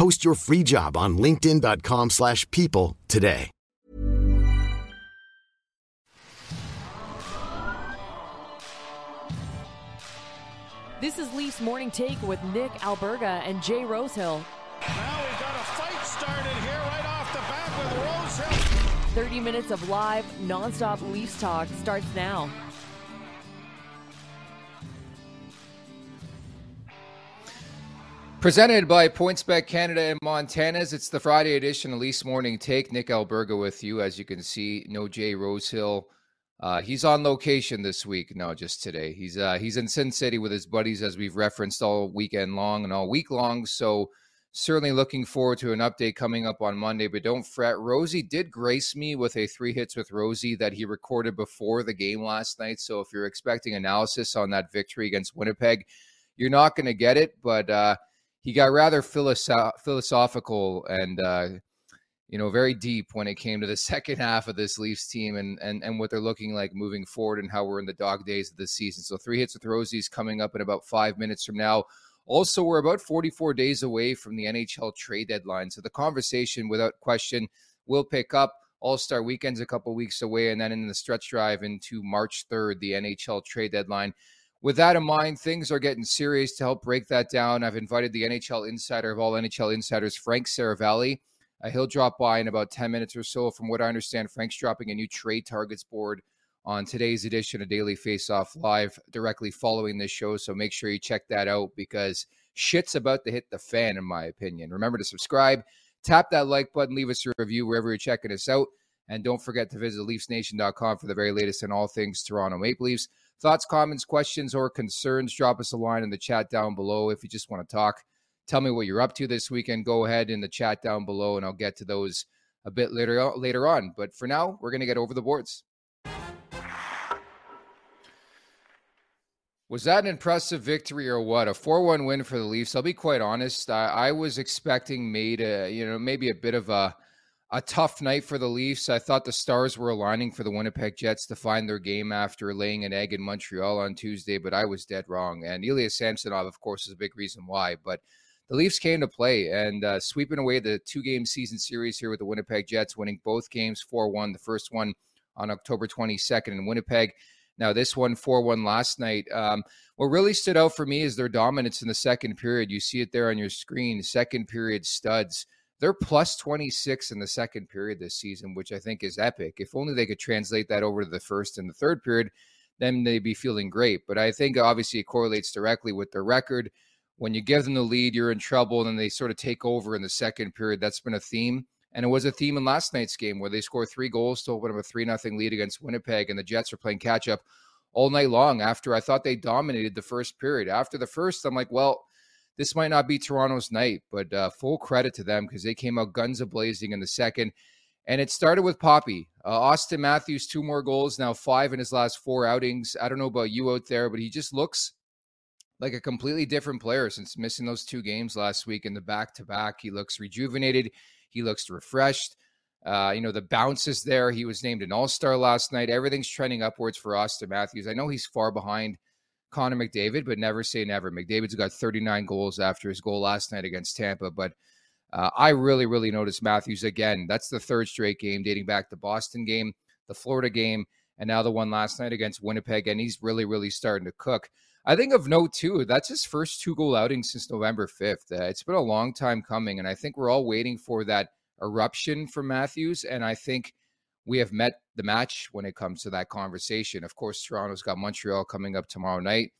Post your free job on linkedin.com/people slash people today. This is Leafs Morning Take with Nick Alberga and Jay Rosehill. Now we've got a fight started here right off the bat with Rosehill. 30 minutes of live, nonstop Leafs talk starts now. Presented by PointsBet Canada and Montana's, it's the Friday edition of Leafs Morning Take. Nick Alberga with you. As you can see, no Jay Rosehill. Uh, he's on location this week. No, just today. He's uh, he's in Sin City with his buddies, as we've referenced all weekend long and all week long. So certainly looking forward to an update coming up on Monday. But don't fret. Rosie did grace me with a three hits with Rosie that he recorded before the game last night. So if you're expecting analysis on that victory against Winnipeg, you're not going to get it. But uh, he got rather philosoph- philosophical and uh, you know very deep when it came to the second half of this Leafs team and and and what they're looking like moving forward and how we're in the dog days of the season. So three hits with Rosie's coming up in about five minutes from now. Also, we're about 44 days away from the NHL trade deadline, so the conversation, without question, will pick up. All Star Weekend's a couple weeks away, and then in the stretch drive into March 3rd, the NHL trade deadline with that in mind, things are getting serious to help break that down. I've invited the NHL insider of all NHL insiders, Frank Seravalli. Uh, he'll drop by in about 10 minutes or so. From what I understand, Frank's dropping a new trade targets board on today's edition of Daily Faceoff Live directly following this show. So make sure you check that out because shit's about to hit the fan, in my opinion. Remember to subscribe, tap that like button, leave us a review wherever you're checking us out. And don't forget to visit LeafsNation.com for the very latest in all things Toronto Maple Leafs. Thoughts, comments, questions, or concerns, drop us a line in the chat down below. If you just want to talk, tell me what you're up to this weekend. Go ahead in the chat down below, and I'll get to those a bit later later on. But for now, we're going to get over the boards. Was that an impressive victory or what? A 4 1 win for the Leafs. I'll be quite honest. I, I was expecting maybe, you know, maybe a bit of a a tough night for the Leafs. I thought the stars were aligning for the Winnipeg Jets to find their game after laying an egg in Montreal on Tuesday, but I was dead wrong. And Ilya Samsonov, of course, is a big reason why. But the Leafs came to play and uh, sweeping away the two game season series here with the Winnipeg Jets, winning both games 4 1. The first one on October 22nd in Winnipeg. Now, this one 4 1 last night. Um, what really stood out for me is their dominance in the second period. You see it there on your screen. Second period studs. They're plus 26 in the second period this season, which I think is epic. If only they could translate that over to the first and the third period, then they'd be feeling great. But I think obviously it correlates directly with their record. When you give them the lead, you're in trouble, and then they sort of take over in the second period. That's been a theme And it was a theme in last night's game where they scored three goals to open up a 3 0 lead against Winnipeg, and the Jets are playing catch up all night long after I thought they dominated the first period. After the first, I'm like, well, this might not be Toronto's night, but uh, full credit to them because they came out guns a blazing in the second. And it started with Poppy. Uh, Auston Matthews, two more goals, now five in his last four outings. I don't know about you out there, but he just looks like a completely different player since missing those two games last week in the back to back. He looks rejuvenated. He looks refreshed. Uh, you know, the bounce is there. He was named an all star last night. Everything's trending upwards for Auston Matthews. I know he's far behind Connor McDavid, but never say never. McDavid's got 39 goals after his goal last night against Tampa, but uh, I really, really noticed Matthews again. That's the third straight game dating back to Boston game, the Florida game, and now the one last night against Winnipeg. And he's really, really starting to cook. I think of note too, that's his first two goal outing since November 5th. Uh, it's been a long time coming, and I think we're all waiting for that eruption from Matthews. And I think we have met the match when it comes to that conversation. Of course, Toronto's got Montreal coming up tomorrow night.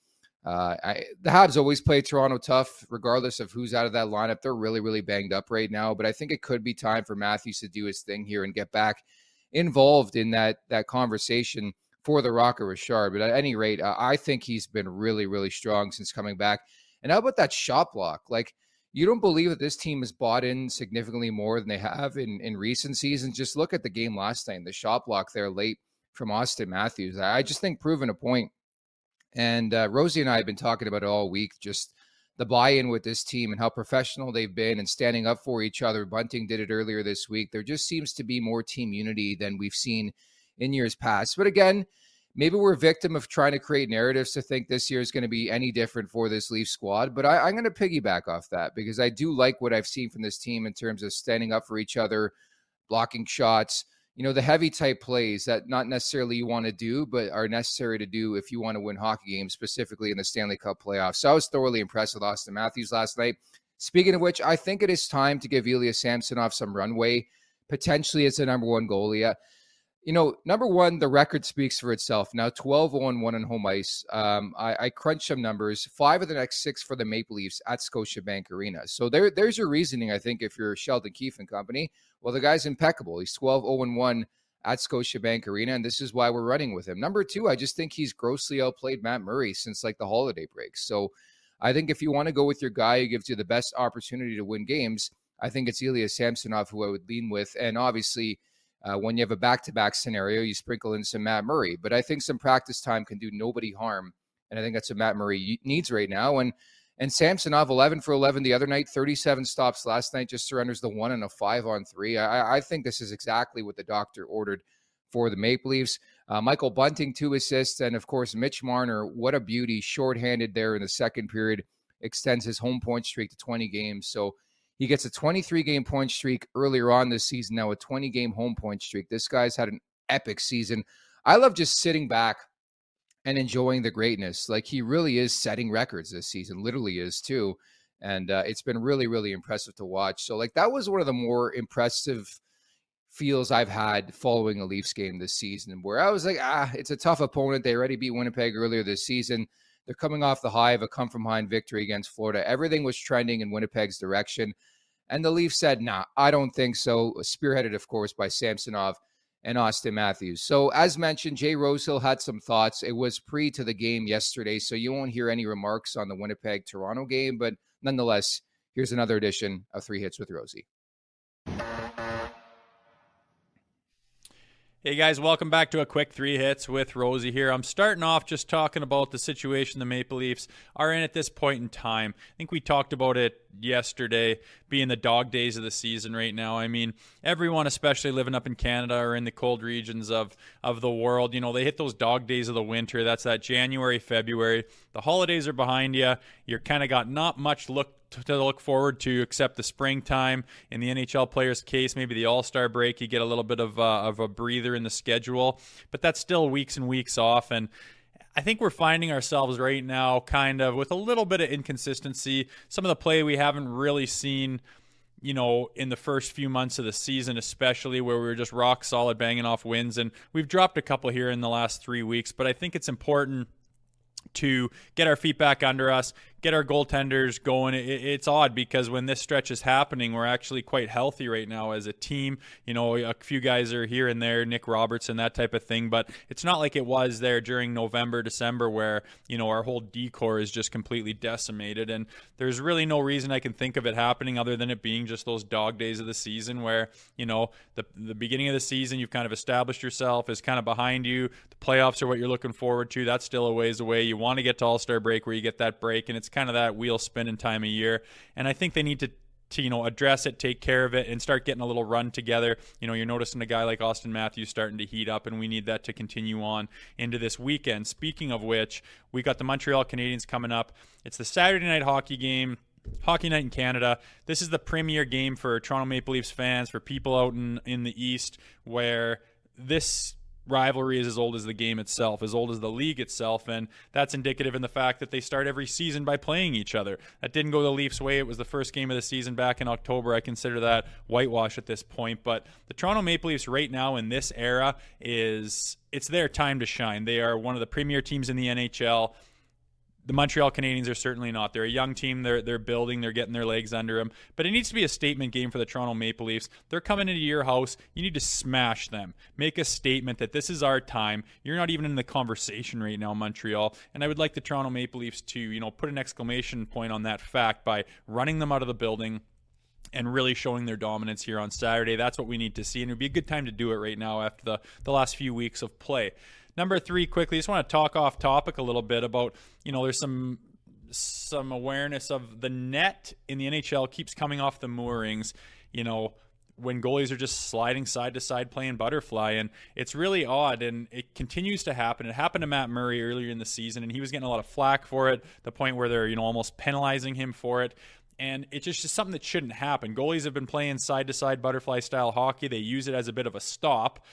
Uh, I, the Habs always play Toronto tough, regardless of who's out of that lineup. They're really, really banged up right now. But I think it could be time for Matthews to do his thing here and get back involved in that that conversation for the Rocket Richard. But at any rate, uh, I think he's been really, really strong since coming back. And how about that shot block? Like you don't believe that this team has bought in significantly more than they have in, in recent seasons. Just look at the game last night, the shot block there late from Auston Matthews. I just think proven a point. And uh, Rosie and I have been talking about it all week, just the buy-in with this team and how professional they've been and standing up for each other. Bunting did it earlier this week. There just seems to be more team unity than we've seen in years past. But again, maybe we're a victim of trying to create narratives to think this year is going to be any different for this Leaf squad. But I, am going to piggyback off that because I do like what I've seen from this team in terms of standing up for each other, blocking shots, you know, the heavy type plays that not necessarily you want to do, but are necessary to do if you want to win hockey games, specifically in the Stanley Cup playoffs. So I was thoroughly impressed with Auston Matthews last night. Speaking of which, I think it is time to give Ilya Samsonov some runway, potentially as the number one goalie you know, number one, the record speaks for itself. Now, 12 0 1 on home ice. Um, I, I crunched some numbers. Five of the next six for the Maple Leafs at Scotiabank Arena. So there, there's your reasoning, I think, if you're Sheldon Keefe and company. Well, the guy's impeccable. He's 12 0 1 at Scotiabank Arena, and this is why we're running with him. Number two, I just think he's grossly outplayed Matt Murray since like the holiday breaks. So I think if you want to go with your guy who gives you the best opportunity to win games, I think it's Ilya Samsonov who I would lean with. And obviously, uh, when you have a back to back scenario, you sprinkle in some Matt Murray. But I think some practice time can do nobody harm. And I think that's what Matt Murray needs right now. And and Samsonov, 11 for 11 the other night, 37 stops last night, just surrenders the one and a five on three. I, I think this is exactly what the doctor ordered for the Maple Leafs. Uh, Michael Bunting, two assists. And of course, Mitch Marner, what a beauty, shorthanded there in the second period, extends his home point streak to 20 games. So he gets a 23 game point streak earlier on this season, now a 20 game home point streak. This guy's had an epic season. I love just sitting back and enjoying the greatness. Like he really is setting records this season, literally is too. And uh, it's been really, really impressive to watch. So, like, that was one of the more impressive feels I've had following a Leafs game this season, where I was like, ah, it's a tough opponent. They already beat Winnipeg earlier this season. They're coming off the high of a come from behind victory against Florida. Everything was trending in Winnipeg's direction. And the Leafs said, nah, I don't think so. Spearheaded, of course, by Samsonov and Auston Matthews. So, as mentioned, Jay Rosehill had some thoughts. It was pre to the game yesterday, so you won't hear any remarks on the Winnipeg Toronto game. But nonetheless, here's another edition of Three Hits with Rosie. Hey guys, welcome back to a quick three hits with Rosie here. I'm starting off just talking about the situation the Maple Leafs are in at this point in time. I think we talked about it yesterday, being the dog days of the season right now. I mean, everyone, especially living up in Canada or in the cold regions of, of the world, you know, they hit those dog days of the winter. That's that January, February. The holidays are behind you. You're kind of got not much look to look forward to except the springtime. In the NHL players' case, maybe the All Star break, you get a little bit of, uh, of a breather in the schedule, but that's still weeks and weeks off. And I think we're finding ourselves right now kind of with a little bit of inconsistency. Some of the play we haven't really seen you know, in the first few months of the season, especially where we were just rock solid banging off wins. And we've dropped a couple here in the last three weeks, but I think it's important to get our feet back under us, get our goaltenders going. It, it's odd because when this stretch is happening, we're actually quite healthy right now as a team. You know, a few guys are here and there, Nick Robertson, that type of thing, but it's not like it was there during November, December, where, you know, our whole decor is just completely decimated. And there's really no reason I can think of it happening other than it being just those dog days of the season where, you know, the, the beginning of the season, you've kind of established yourself, is kind of behind you. The playoffs are what you're looking forward to. That's still a ways away. You want to get to All Star break where you get that break, and it's kind of that wheel spinning time of year. And I think they need to to you know address it, take care of it, and start getting a little run together. You know, you're noticing a guy like Auston Matthews starting to heat up, and we need that to continue on into this weekend. Speaking of which, we got the Montreal Canadiens coming up. It's the Saturday night hockey game. Hockey Night in Canada. This is the premier game for Toronto Maple Leafs fans, for people out in, in the East, where this rivalry is as old as the game itself, as old as the league itself, and that's indicative in the fact that they start every season by playing each other. That didn't go the Leafs' way. It was the first game of the season back in October. I consider that whitewash at this point, but the Toronto Maple Leafs right now in this era is it's their time to shine. They are one of the premier teams in the NHL the Montreal Canadiens are certainly not. They're a young team. They're they're building. They're getting their legs under them. But it needs to be a statement game for the Toronto Maple Leafs. They're coming into your house. You need to smash them. Make a statement that this is our time. You're not even in the conversation right now, Montreal. And I would like the Toronto Maple Leafs to you know put an exclamation point on that fact by running them out of the building and really showing their dominance here on Saturday. That's what we need to see, and it would be a good time to do it right now after the, the last few weeks of play. Number three, quickly, just want to talk off topic a little bit about, you know, there's some some awareness of the net in the NHL keeps coming off the moorings, you know, when goalies are just sliding side to side playing butterfly and it's really odd and it continues to happen. It happened to matt murray earlier in the season and he was getting a lot of flack for it the point where they're you know almost penalizing him for it and it's just something that shouldn't happen. Goalies have been playing side to side butterfly style hockey. They use it as a bit of a stop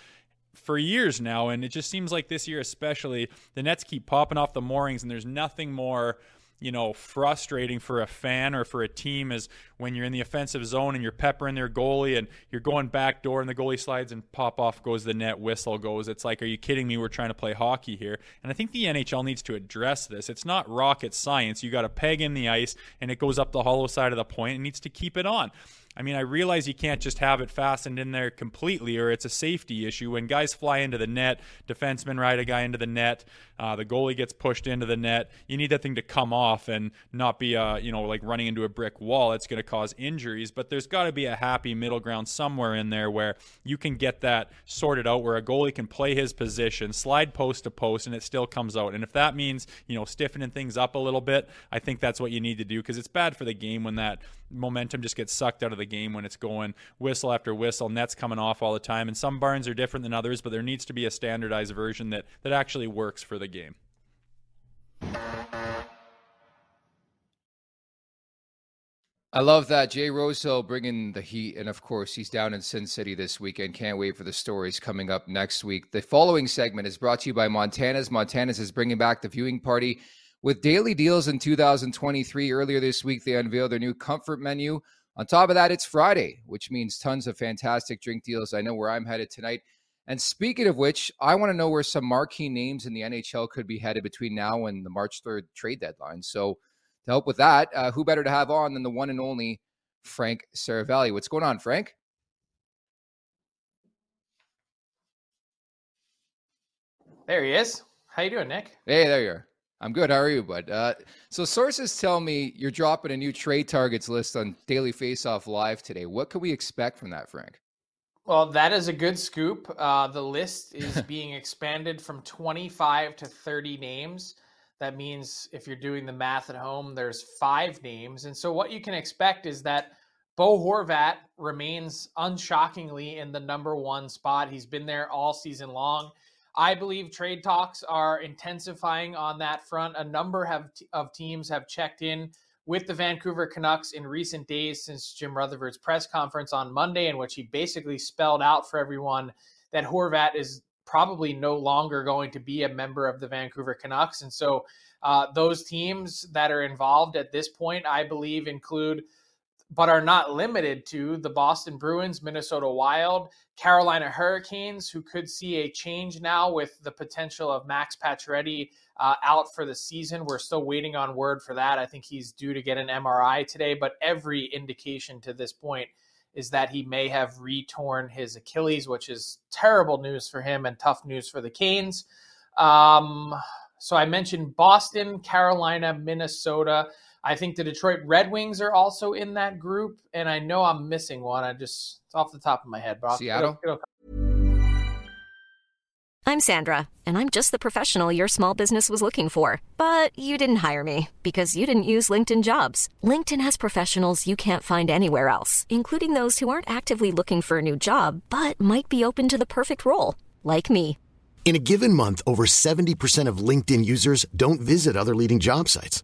for years now, and it just seems like this year especially, the Nets keep popping off the moorings, and there's nothing more you know, frustrating for a fan or for a team is when you're in the offensive zone and you're peppering their goalie and you're going back door and the goalie slides and pop off goes the net, whistle goes. It's like, are you kidding me? We're trying to play hockey here. And I think the NHL needs to address this. It's not rocket science. You got a peg in the ice and it goes up the hollow side of the point and needs to keep it on. I mean, I realize you can't just have it fastened in there completely, or it's a safety issue. When guys fly into the net, defensemen ride a guy into the net, uh, the goalie gets pushed into the net. You need that thing to come off and not be, uh, you know, like running into a brick wall. It's going to cause injuries. But there's got to be a happy middle ground somewhere in there where you can get that sorted out, where a goalie can play his position, slide post to post, and it still comes out. And if that means, you know, stiffening things up a little bit, I think that's what you need to do because it's bad for the game when that momentum just gets sucked out of the game when it's going whistle after whistle, nets coming off all the time. And some barns are different than others, but there needs to be a standardized version that that actually works for the game. I love that Jay Rosehill bringing the heat, and of course he's down in Sin City this weekend. Can't wait for the stories coming up next week. The following segment is brought to you by Montana's. Montana's is bringing back the viewing party with daily deals in 2023. Earlier this week, they unveiled their new comfort menu. On top of that, it's Friday, which means tons of fantastic drink deals. I know where I'm headed tonight. And speaking of which, I want to know where some marquee names in the NHL could be headed between now and the March 3rd trade deadline. So, to help with that, uh, who better to have on than the one and only Frank Seravalli? What's going on, Frank? There he is. How you doing, Nick? Hey, there you are. I'm good. How are you, bud? Uh, so sources tell me you're dropping a new trade targets list on Daily Faceoff Live today. What can we expect from that, Frank? Well, that is a good scoop. Uh, the list is being expanded from 25 to 30 names. That means if you're doing the math at home, there's five names. And so what you can expect is that Bo Horvat remains unshockingly in the number one spot. He's been there all season long. I believe trade talks are intensifying on that front. A number have, of teams have checked in with the Vancouver Canucks in recent days since Jim Rutherford's press conference on Monday, in which he basically spelled out for everyone that Horvat is probably no longer going to be a member of the Vancouver Canucks. And so uh, those teams that are involved at this point, I believe, include but are not limited to the Boston Bruins, Minnesota Wild, Carolina Hurricanes, who could see a change now with the potential of Max Pacioretty uh, out for the season. We're still waiting on word for that. I think he's due to get an MRI today, but every indication to this point is that he may have retorn his Achilles, which is terrible news for him and tough news for the Canes. Um, so I mentioned Boston, Carolina, Minnesota. I think the Detroit Red Wings are also in that group, and I know I'm missing one. I just it's off the top of my head. But Seattle. It'll, it'll I'm Sandra, and I'm just the professional your small business was looking for. But you didn't hire me because you didn't use LinkedIn Jobs. LinkedIn has professionals you can't find anywhere else, including those who aren't actively looking for a new job but might be open to the perfect role, like me. In a given month, over 70% of LinkedIn users don't visit other leading job sites.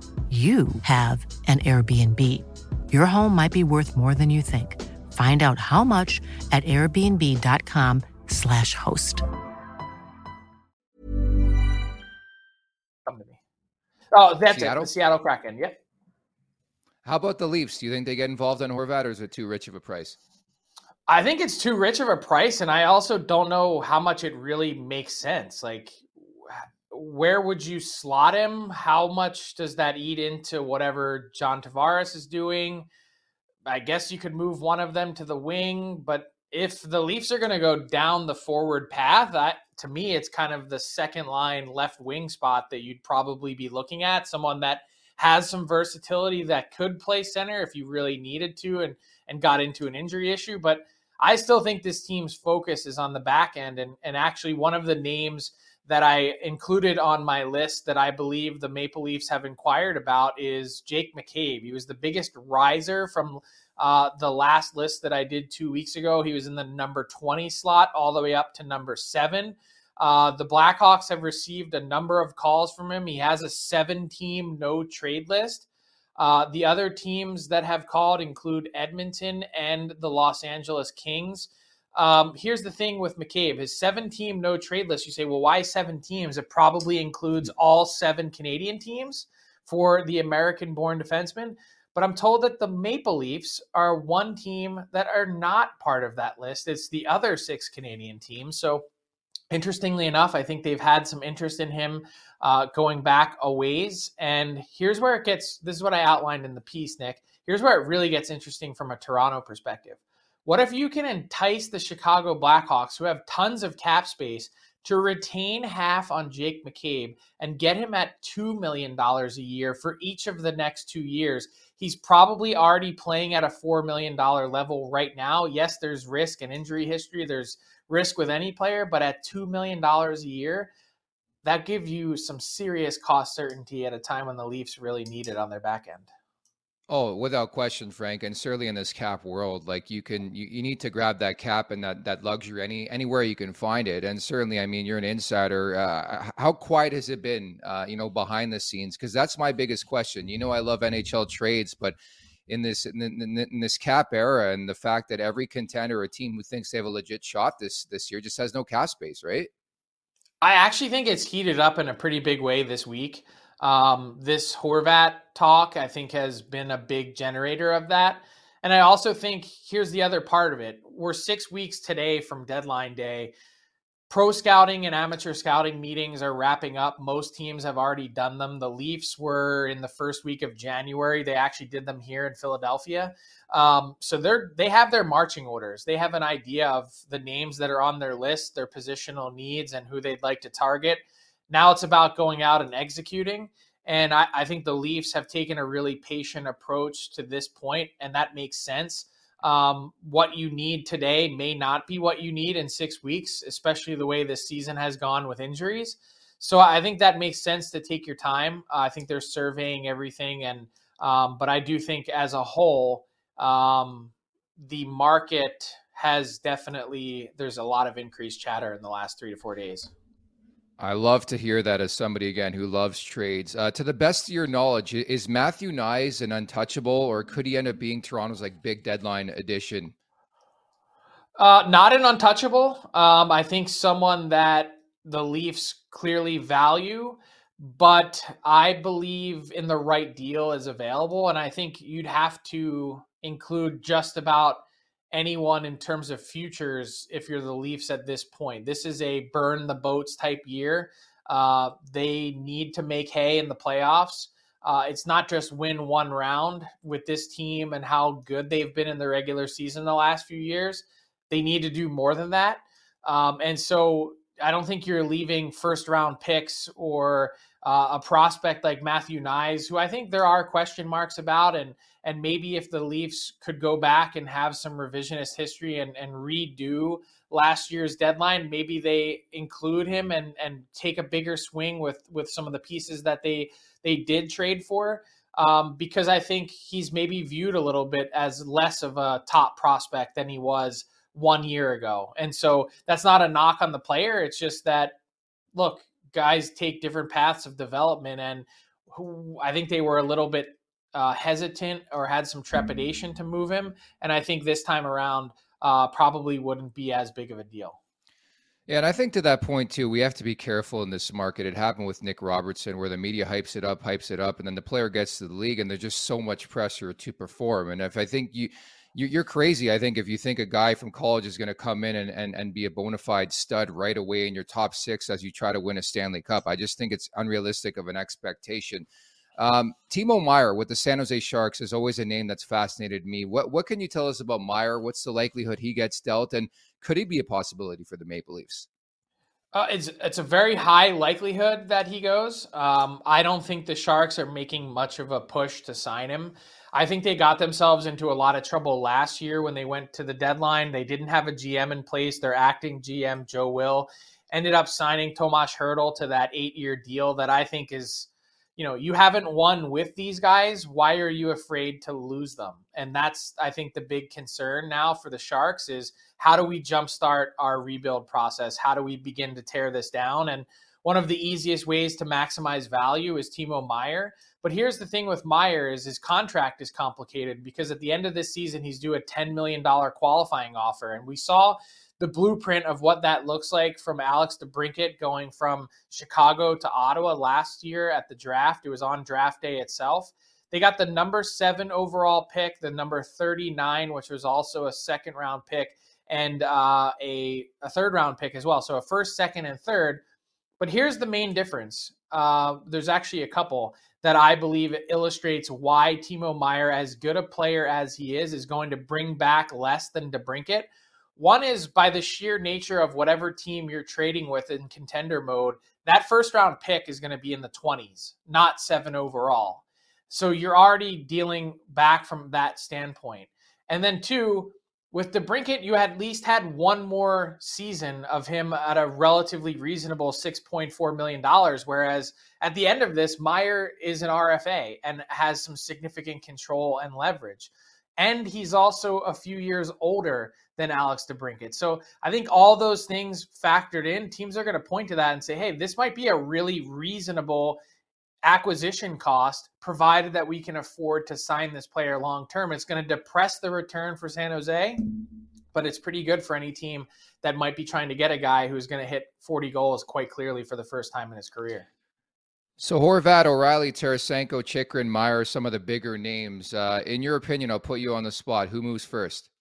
you have an Airbnb. Your home might be worth more than you think. Find out how much at airbnb.com/slash host. Come to me. Oh, that's Seattle? it. The Seattle Kraken. Yep. How about the Leafs? Do you think they get involved on Horvat, or is it too rich of a price? I think it's too rich of a price, and I also don't know how much it really makes sense. Like where would you slot him? How much does that eat into whatever John Tavares is doing? I guess you could move one of them to the wing, but if the Leafs are going to go down the forward path, to me, it's kind of the second line left wing spot that you'd probably be looking at. Someone that has some versatility that could play center if you really needed to and and got into an injury issue. But I still think this team's focus is on the back end, and and actually one of the names that I included on my list that I believe the Maple Leafs have inquired about is Jake McCabe. He was the biggest riser from uh, the last list that I did two weeks ago. He was in the number 20 slot all the way up to number seven. Uh, the Blackhawks have received a number of calls from him. He has a seven team no trade list. Uh, the other teams that have called include Edmonton and the Los Angeles Kings. Um, here's the thing with McCabe his seven team no trade list. You say, well, why seven teams? It probably includes all seven Canadian teams for the American born defenseman. But I'm told that the Maple Leafs are one team that are not part of that list. It's the other six Canadian teams. So, interestingly enough, I think they've had some interest in him uh, going back a ways. And here's where it gets this is what I outlined in the piece, Nick. Here's where it really gets interesting from a Toronto perspective. What if you can entice the Chicago Blackhawks, who have tons of cap space, to retain half on Jake McCabe and get him at $2 million a year for each of the next two years? He's probably already playing at a $4 million level right now. Yes, there's risk and injury history. There's risk with any player, but at $2 million a year, that gives you some serious cost certainty at a time when the Leafs really need it on their back end. Oh, without question, Frank, and certainly in this cap world, like you can, you, you need to grab that cap and that that luxury any anywhere you can find it. And certainly, I mean, you're an insider. Uh, how quiet has it been, uh, you know, behind the scenes? Because that's my biggest question. You know, I love NHL trades, but in this in, in, in, this cap era, and the fact that every contender, a team who thinks they have a legit shot this this year, just has no cap space, right? I actually think it's heated up in a pretty big way this week. Um, this Horvat talk, I think, has been a big generator of that. And I also think here's the other part of it. We're six weeks today from deadline day. Pro scouting and amateur scouting meetings are wrapping up. Most teams have already done them. The Leafs were in the first week of January. They actually did them here in Philadelphia. Um, so they're they have their marching orders. They have an idea of the names that are on their list, their positional needs, and who they'd like to target. Now it's about going out and executing. And I, I think the Leafs have taken a really patient approach to this point, and that makes sense. Um, what you need today may not be what you need in six weeks, especially the way this season has gone with injuries. So I think that makes sense to take your time. Uh, I think they're surveying everything, and um, but I do think as a whole, um, the market has definitely there's a lot of increased chatter in the last three to four days. I love to hear that as somebody again who loves trades. Uh, to the best of your knowledge, is Matthew Knies an untouchable, or could he end up being Toronto's like big deadline addition? Uh, not an untouchable. Um, I think someone that the Leafs clearly value, but I believe in the right deal is available, and I think you'd have to include just about anyone in terms of futures if you're the Leafs at this point. This is a burn the boats type year. Uh, they need to make hay in the playoffs. Uh, it's not just win one round with this team and how good they've been in the regular season the last few years. They need to do more than that. Um, and so I don't think you're leaving first round picks or uh, a prospect like Matthew Knies, who I think there are question marks about, and and maybe if the Leafs could go back and have some revisionist history and, and redo last year's deadline, maybe they include him and and take a bigger swing with with some of the pieces that they they did trade for. Um, because I think he's maybe viewed a little bit as less of a top prospect than he was one year ago. And so that's not a knock on the player. It's just that, look, guys take different paths of development, and who I think they were a little bit uh, hesitant or had some trepidation to move him. And I think this time around, uh, probably wouldn't be as big of a deal. Yeah, and I think to that point too, we have to be careful in this market. It happened with Nick Robertson, where the media hypes it up, hypes it up, and then the player gets to the league, and there's just so much pressure to perform. And if I think you you're crazy. I think if you think a guy from college is going to come in and, and, and be a bona fide stud right away in your top six as you try to win a Stanley Cup, I just think it's unrealistic of an expectation. Um, Timo Meier with the San Jose Sharks is always a name that's fascinated me. What what can you tell us about Meier? What's the likelihood he gets dealt, and could he be a possibility for the Maple Leafs? Uh, it's it's a very high likelihood that he goes. Um, I don't think the Sharks are making much of a push to sign him. I think they got themselves into a lot of trouble last year when they went to the deadline. They didn't have a GM in place. Their acting GM, Joe Will, ended up signing Tomas Hertl to that eight year deal that I think is, you know, you haven't won with these guys. Why are you afraid to lose them? And that's, I think, the big concern now for the Sharks is how do we jumpstart our rebuild process? How do we begin to tear this down? And one of the easiest ways to maximize value is Timo Meier But here's the thing with Meier is his contract is complicated because at the end of this season he's due a $10 million qualifying offer. And we saw the blueprint of what that looks like from Alex DeBrincat going from Chicago to Ottawa last year at the draft. It was on draft day itself. They got the number seven overall pick, the number 39, which was also a second round pick, and uh, a, a third round pick as well. So a first, second, and third. But here's the main difference. Uh, there's actually a couple that I believe illustrates why Timo Meier, as good a player as he is, is going to bring back less than DeBrincat. One is by the sheer nature of whatever team you're trading with in contender mode, that first round pick is going to be in the 20s, not seven overall. So you're already dealing back from that standpoint. And then two, with DeBrincat, you at least had one more season of him at a relatively reasonable $6.4 million. Whereas at the end of this, Meier is an RFA and has some significant control and leverage. And he's also a few years older than Alex DeBrincat. So I think all those things factored in, teams are going to point to that and say, hey, this might be a really reasonable acquisition cost, provided that we can afford to sign this player long term. It's going to depress the return for San Jose, but it's pretty good for any team that might be trying to get a guy who's going to hit 40 goals quite clearly for the first time in his career. So Horvat, O'Reilly, Tarasenko, Chychrun, Meier, some of the bigger names. Uh, in your opinion, I'll put you on the spot. Who moves first?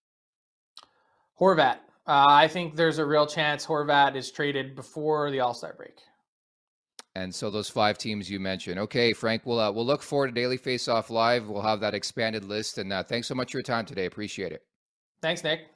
Horvat. Uh, I think there's a real chance Horvat is traded before the All Star break. And so those five teams you mentioned. Okay, Frank, we'll uh, we'll look forward to Daily Face Off Live. We'll have that expanded list. And uh, thanks so much for your time today. Appreciate it. Thanks, Nick.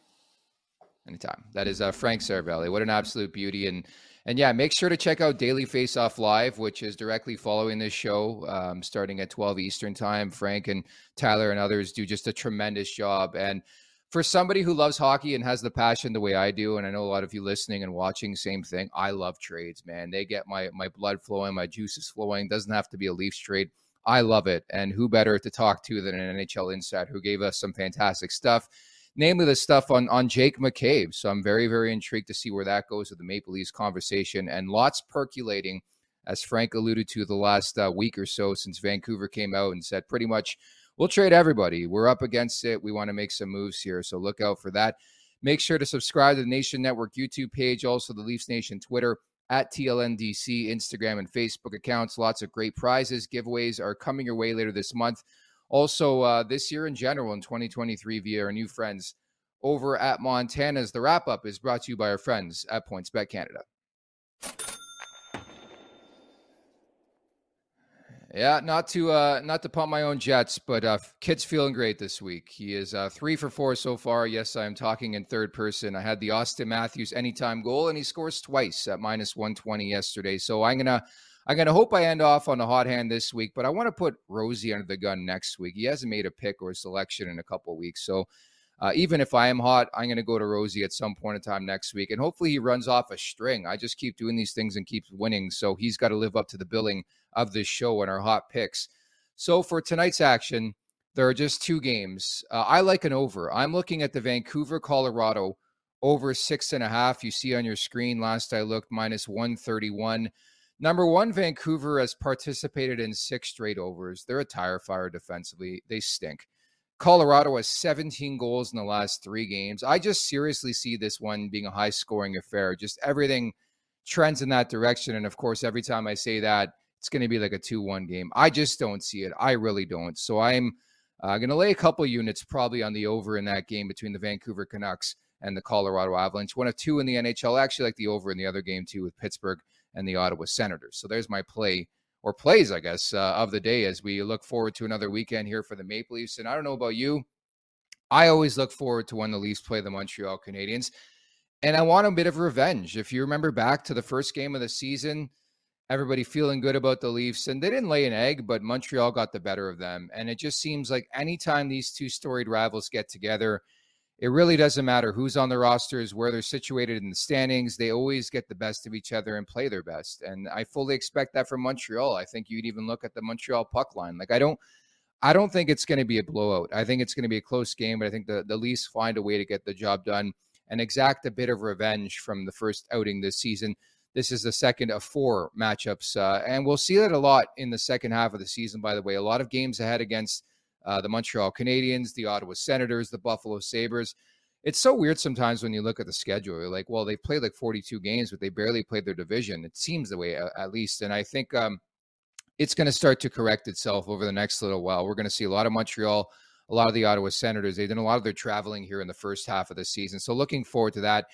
Anytime. That is uh, Frank Seravalli. What an absolute beauty. And and yeah, make sure to check out Daily Face Off Live, which is directly following this show, um, starting at 12 Eastern Time. Frank and Tyler and others do just a tremendous job. And for somebody who loves hockey and has the passion the way I do, and I know a lot of you listening and watching, same thing. I love trades, man. They get my my blood flowing, my juices flowing. Doesn't have to be a Leafs trade. I love it. And who better to talk to than an NHL insider who gave us some fantastic stuff, namely the stuff on on Jake McCabe. So I'm very very intrigued to see where that goes with the Maple Leafs conversation, and lots percolating, as Frank alluded to the last uh, week or so since Vancouver came out and said pretty much we'll trade everybody. We're up against it. We want to make some moves here. So look out for that. Make sure to subscribe to the Nation Network YouTube page, also the Leafs Nation Twitter at TLNDC, Instagram, and Facebook accounts. Lots of great prizes, giveaways are coming your way later this month. Also, uh, this year in general, in 2023, via our new friends over at Montana's. The wrap up is brought to you by our friends at PointsBet Canada. Yeah, not to uh, not to pump my own jets, but uh, Kit's feeling great this week. He is uh, three for four so far. Yes, I am talking in third person. I had the Auston Matthews anytime goal, and he scores twice at minus one twenty yesterday. So I'm gonna I'm gonna hope I end off on a hot hand this week, but I want to put Rosie under the gun next week. He hasn't made a pick or a selection in a couple weeks, so. Uh, even if I am hot, I'm going to go to Rosie at some point in time next week. And hopefully he runs off a string. I just keep doing these things and keeps winning. So he's got to live up to the billing of this show and our hot picks. So for tonight's action, there are just two games. Uh, I like an over. I'm looking at the Vancouver, Colorado over six and a half. You see on your screen, last I looked, minus 131. Number one, Vancouver has participated in six straight overs. They're a tire fire defensively. They stink. Colorado has 17 goals in the last three games. I just seriously see this one being a high scoring affair. Just everything trends in that direction. And of course, every time I say that, it's going to be like a 2 1 game. I just don't see it. I really don't. So I'm uh, going to lay a couple units probably on the over in that game between the Vancouver Canucks and the Colorado Avalanche. One of two in the NHL. I actually like the over in the other game too with Pittsburgh and the Ottawa Senators. So there's my play or plays, I guess, uh, of the day as we look forward to another weekend here for the Maple Leafs. And I don't know about you. I always look forward to when the Leafs play the Montreal Canadiens. And I want a bit of revenge. If you remember back to the first game of the season, everybody feeling good about the Leafs. And they didn't lay an egg, but Montreal got the better of them. And it just seems like anytime these two storied rivals get together, it really doesn't matter who's on the rosters, where they're situated in the standings. They always get the best of each other and play their best. And I fully expect that from Montreal. I think you'd even look at the Montreal puck line. Like I don't I don't think it's going to be a blowout. I think it's going to be a close game, but I think the, the Leafs find a way to get the job done and exact a bit of revenge from the first outing this season. This is the second of four matchups, uh, and we'll see that a lot in the second half of the season. By the way, a lot of games ahead against uh, the Montreal Canadiens, the Ottawa Senators, the Buffalo Sabres. It's so weird sometimes when you look at the schedule. You're like, well, they played like 42 games, but they barely played their division. It seems the way, at least. And I think um, it's going to start to correct itself over the next little while. We're going to see a lot of Montreal, a lot of the Ottawa Senators. They've done a lot of their traveling here in the first half of the season. So looking forward to that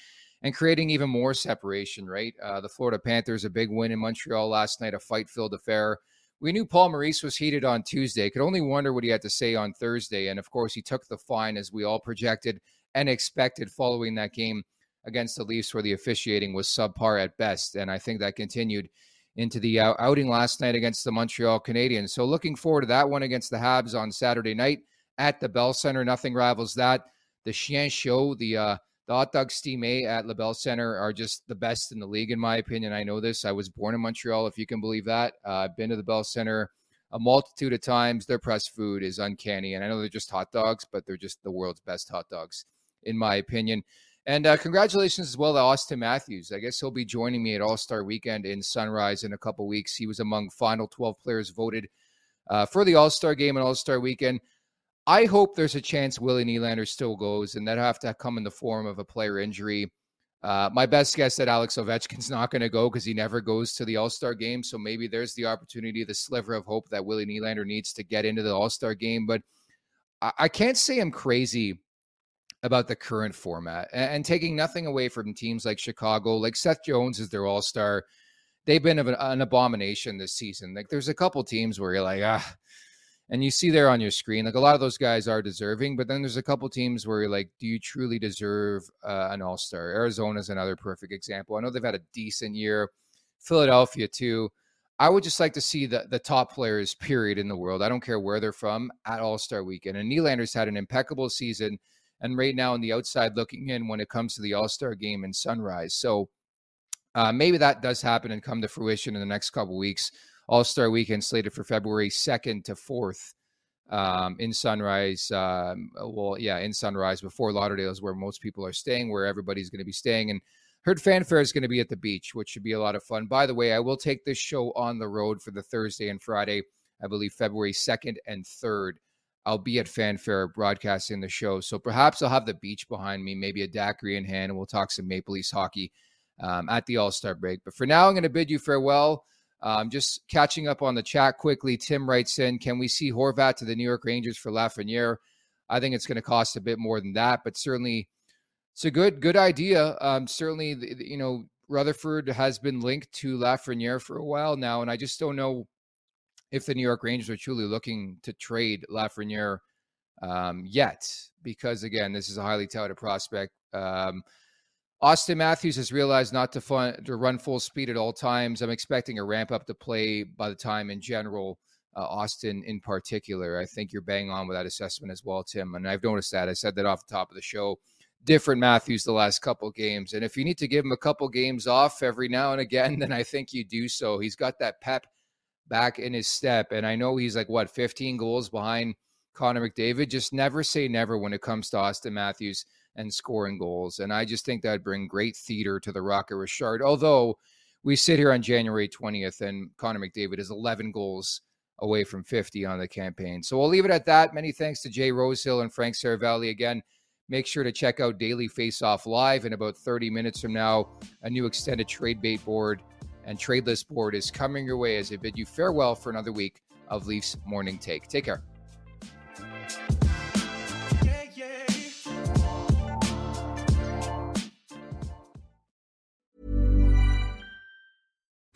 and creating even more separation, right? Uh, the Florida Panthers, a big win in Montreal last night, a fight filled affair. We knew Paul Maurice was heated on Tuesday. Could only wonder what he had to say on Thursday. And of course, he took the fine as we all projected and expected following that game against the Leafs, where the officiating was subpar at best. And I think that continued into the outing last night against the Montreal Canadiens. So looking forward to that one against the Habs on Saturday night at the Bell Center. Nothing rivals that. The Chien Show, the uh, the hot dog steam A at LaBelle Center are just the best in the league, in my opinion. I know this. I was born in Montreal, if you can believe that. Uh, I've been to the Bell Center a multitude of times. Their press food is uncanny. And I know they're just hot dogs, but they're just the world's best hot dogs, in my opinion. And uh, congratulations as well to Auston Matthews. I guess he'll be joining me at All Star Weekend in Sunrise in a couple weeks. He was among final 12 players voted uh, for the All Star game and All Star Weekend. I hope there's a chance Willie Nylander still goes, and that have to come in the form of a player injury. Uh, my best guess that Alex Ovechkin's not going to go because he never goes to the All Star game. So maybe there's the opportunity, the sliver of hope that Willie Nylander needs to get into the All Star game. But I, I, can't say I'm crazy about the current format and, and, taking nothing away from teams like Chicago, like Seth Jones is their All Star. They've been an, an abomination this season. Like there's a couple teams where you're like, ah, and you see there on your screen, like a lot of those guys are deserving, but then there's a couple teams where you're like, do you truly deserve uh, an All Star? Arizona is another perfect example. I know they've had a decent year. Philadelphia too. I would just like to see the the top players, period, in the world. I don't care where they're from at All Star Weekend. And Nylander's had an impeccable season, and right now on the outside looking in when it comes to the All Star game in Sunrise. So uh, maybe that does happen and come to fruition in the next couple weeks. All Star Weekend slated for February 2nd to 4th um, in Sunrise. Um, well, yeah, in Sunrise Fort Lauderdale is where most people are staying, where everybody's going to be staying. And heard fanfare is going to be at the beach, which should be a lot of fun. By the way, I will take this show on the road for the Thursday and Friday, I believe February 2nd and 3rd. I'll be at fanfare broadcasting the show. So perhaps I'll have the beach behind me, maybe a daiquiri in hand, and we'll talk some Maple Leafs hockey um, at the All Star break. But for now, I'm going to bid you farewell. Um, just catching up on the chat quickly. Tim writes in, can we see Horvat to the New York Rangers for Lafreniere? I think it's going to cost a bit more than that, but certainly it's a good good idea. Um, certainly, you know Rutherford has been linked to Lafreniere for a while now, and I just don't know if the New York Rangers are truly looking to trade Lafreniere um, yet, because again, this is a highly touted prospect. Um, Auston Matthews has realized not to, fun, to run full speed at all times. I'm expecting a ramp up to play by the time in general. Uh, Auston in particular, I think you're bang on with that assessment as well, Tim. And I've noticed that. I said that off the top of the show. Different Matthews the last couple games, and if you need to give him a couple games off every now and again, then I think you do so. He's got that pep back in his step, and I know he's like what 15 goals behind Connor McDavid. Just never say never when it comes to Auston Matthews and scoring goals. And I just think that'd bring great theater to the Rocket Richard. Although we sit here on January 20th and Connor McDavid is 11 goals away from 50 on the campaign. So we'll leave it at that. Many thanks to Jay Rosehill and Frank Seravalli again. Make sure to check out Daily Faceoff Live in about 30 minutes from now. A new extended trade bait board and trade list board is coming your way as I bid you farewell for another week of Leafs Morning Take. Take care.